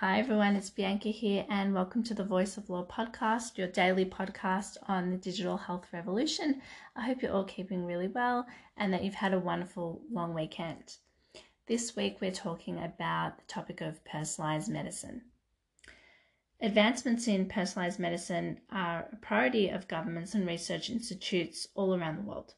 Hi, everyone, it's Bianca here, and welcome to the Voice of Law podcast, your daily podcast on the digital health revolution. I hope you're all keeping really well and that you've had a wonderful long weekend. This week, we're talking about the topic of personalized medicine. Advancements in personalized medicine are a priority of governments and research institutes all around the world.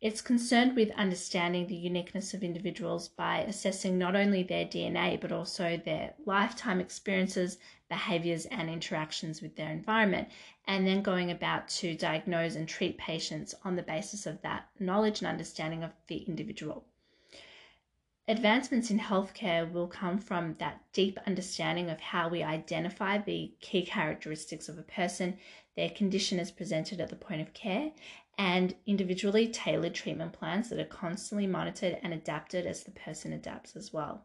It's concerned with understanding the uniqueness of individuals by assessing not only their DNA, but also their lifetime experiences, behaviors, and interactions with their environment, and then going about to diagnose and treat patients on the basis of that knowledge and understanding of the individual. Advancements in healthcare will come from that deep understanding of how we identify the key characteristics of a person, their condition as presented at the point of care, and individually tailored treatment plans that are constantly monitored and adapted as the person adapts as well.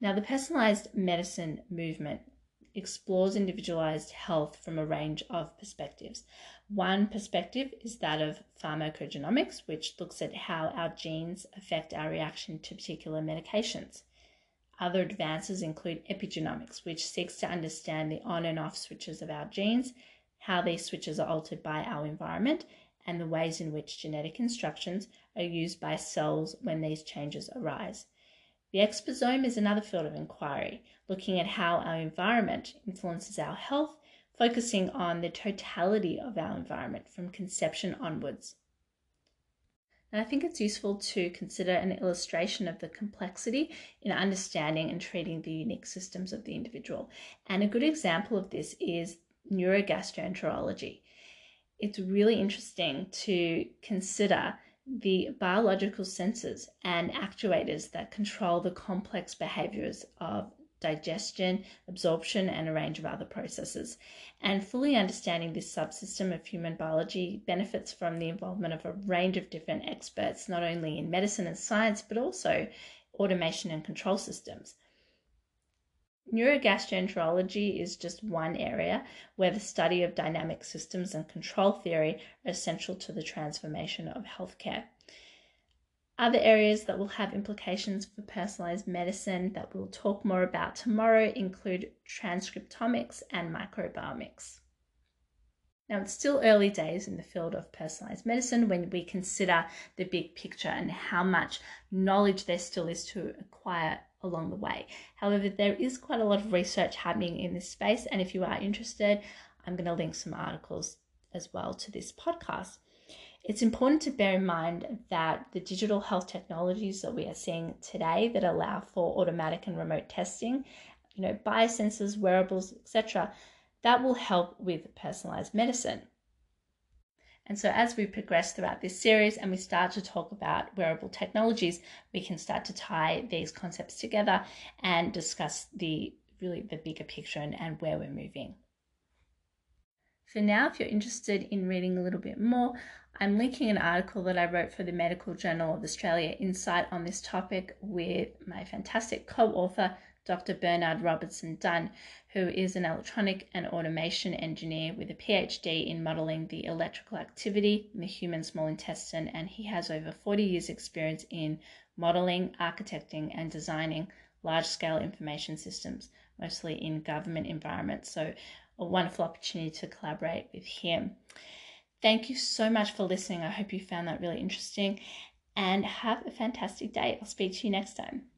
Now, the personalized medicine movement explores individualized health from a range of perspectives. One perspective is that of pharmacogenomics, which looks at how our genes affect our reaction to particular medications. Other advances include epigenomics, which seeks to understand the on and off switches of our genes, how these switches are altered by our environment, and the ways in which genetic instructions are used by cells when these changes arise. The exposome is another field of inquiry, looking at how our environment influences our health, focusing on the totality of our environment from conception onwards. And I think it's useful to consider an illustration of the complexity in understanding and treating the unique systems of the individual. And a good example of this is neurogastroenterology it's really interesting to consider the biological sensors and actuators that control the complex behaviors of digestion, absorption, and a range of other processes. And fully understanding this subsystem of human biology benefits from the involvement of a range of different experts, not only in medicine and science, but also automation and control systems. Neurogastroenterology is just one area where the study of dynamic systems and control theory are essential to the transformation of healthcare. Other areas that will have implications for personalized medicine that we'll talk more about tomorrow include transcriptomics and microbiomics. Now, it's still early days in the field of personalized medicine when we consider the big picture and how much knowledge there still is to acquire along the way. However, there is quite a lot of research happening in this space, and if you are interested, I'm going to link some articles as well to this podcast. It's important to bear in mind that the digital health technologies that we are seeing today that allow for automatic and remote testing, you know, biosensors, wearables, etc., that will help with personalized medicine. And so, as we progress throughout this series and we start to talk about wearable technologies, we can start to tie these concepts together and discuss the really the bigger picture and, and where we're moving. For now, if you're interested in reading a little bit more, I'm linking an article that I wrote for the Medical Journal of Australia Insight on this topic with my fantastic co author, Dr. Bernard Robertson Dunn, who is an electronic and automation engineer with a PhD in modeling the electrical activity in the human small intestine, and he has over 40 years' experience in modeling, architecting, and designing large scale information systems, mostly in government environments. So, a wonderful opportunity to collaborate with him. Thank you so much for listening. I hope you found that really interesting and have a fantastic day. I'll speak to you next time.